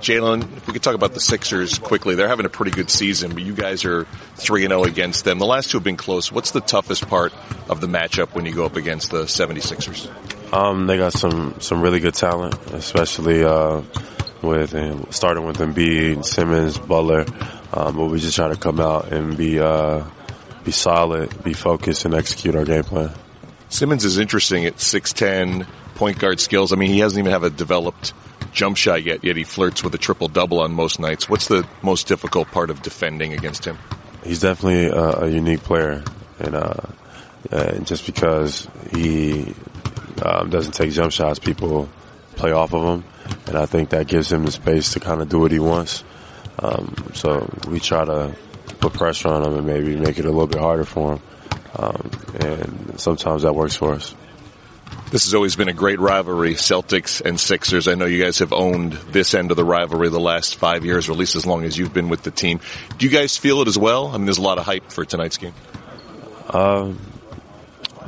Jaylen, if we could talk about the Sixers quickly, they're having a pretty good season, but you guys are 3 0 against them. The last two have been close. What's the toughest part of the matchup when you go up against the 76ers? Um, they got some, some really good talent, especially uh, with um, starting with Embiid, Simmons, Butler. Um, but we just try to come out and be uh, be solid, be focused, and execute our game plan. Simmons is interesting at 6'10", point guard skills. I mean, he hasn't even have a developed jump shot yet, yet he flirts with a triple double on most nights. What's the most difficult part of defending against him? He's definitely a, unique player, and uh, uh, just because he um, doesn't take jump shots, people play off of him, and I think that gives him the space to kind of do what he wants. Um, so we try to put pressure on him and maybe make it a little bit harder for him, um, and sometimes that works for us. This has always been a great rivalry, Celtics and Sixers. I know you guys have owned this end of the rivalry the last five years, or at least as long as you've been with the team. Do you guys feel it as well? I mean, there's a lot of hype for tonight's game. Um,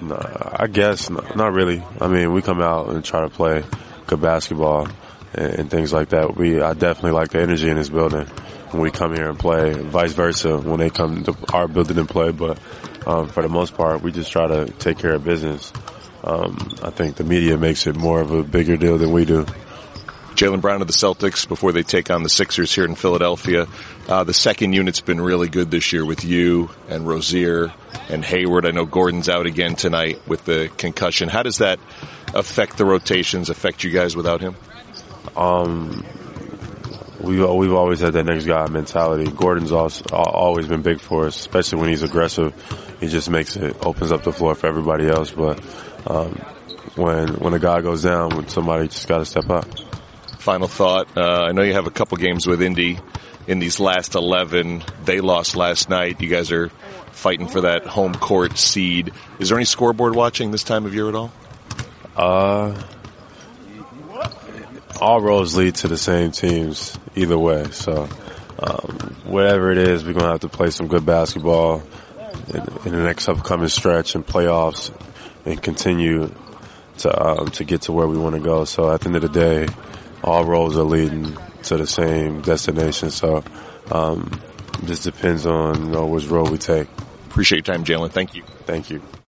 no, I guess not really. I mean, we come out and try to play good basketball and, and things like that. We, I definitely like the energy in this building when we come here and play. Vice versa when they come to our building and play. But um, for the most part, we just try to take care of business. Um, I think the media makes it more of a bigger deal than we do. Jaylen Brown of the Celtics before they take on the Sixers here in Philadelphia. Uh, the second unit's been really good this year with you and Rozier and Hayward. I know Gordon's out again tonight with the concussion. How does that affect the rotations, affect you guys without him? Um, we we've always had that next guy mentality. Gordon's also, always been big for us, especially when he's aggressive. He just makes it opens up the floor for everybody else. But um, when when a guy goes down, when somebody just got to step up. Final thought. Uh, I know you have a couple games with Indy in these last 11. They lost last night. You guys are fighting for that home court seed. Is there any scoreboard watching this time of year at all? Uh, all roads lead to the same teams either way. So, um, whatever it is, we're gonna have to play some good basketball in, in the next upcoming stretch and playoffs, and continue to um, to get to where we want to go. So, at the end of the day, all roads are leading to the same destination. So, um, just depends on you know which road we take. Appreciate your time, Jaylen. Thank you. Thank you.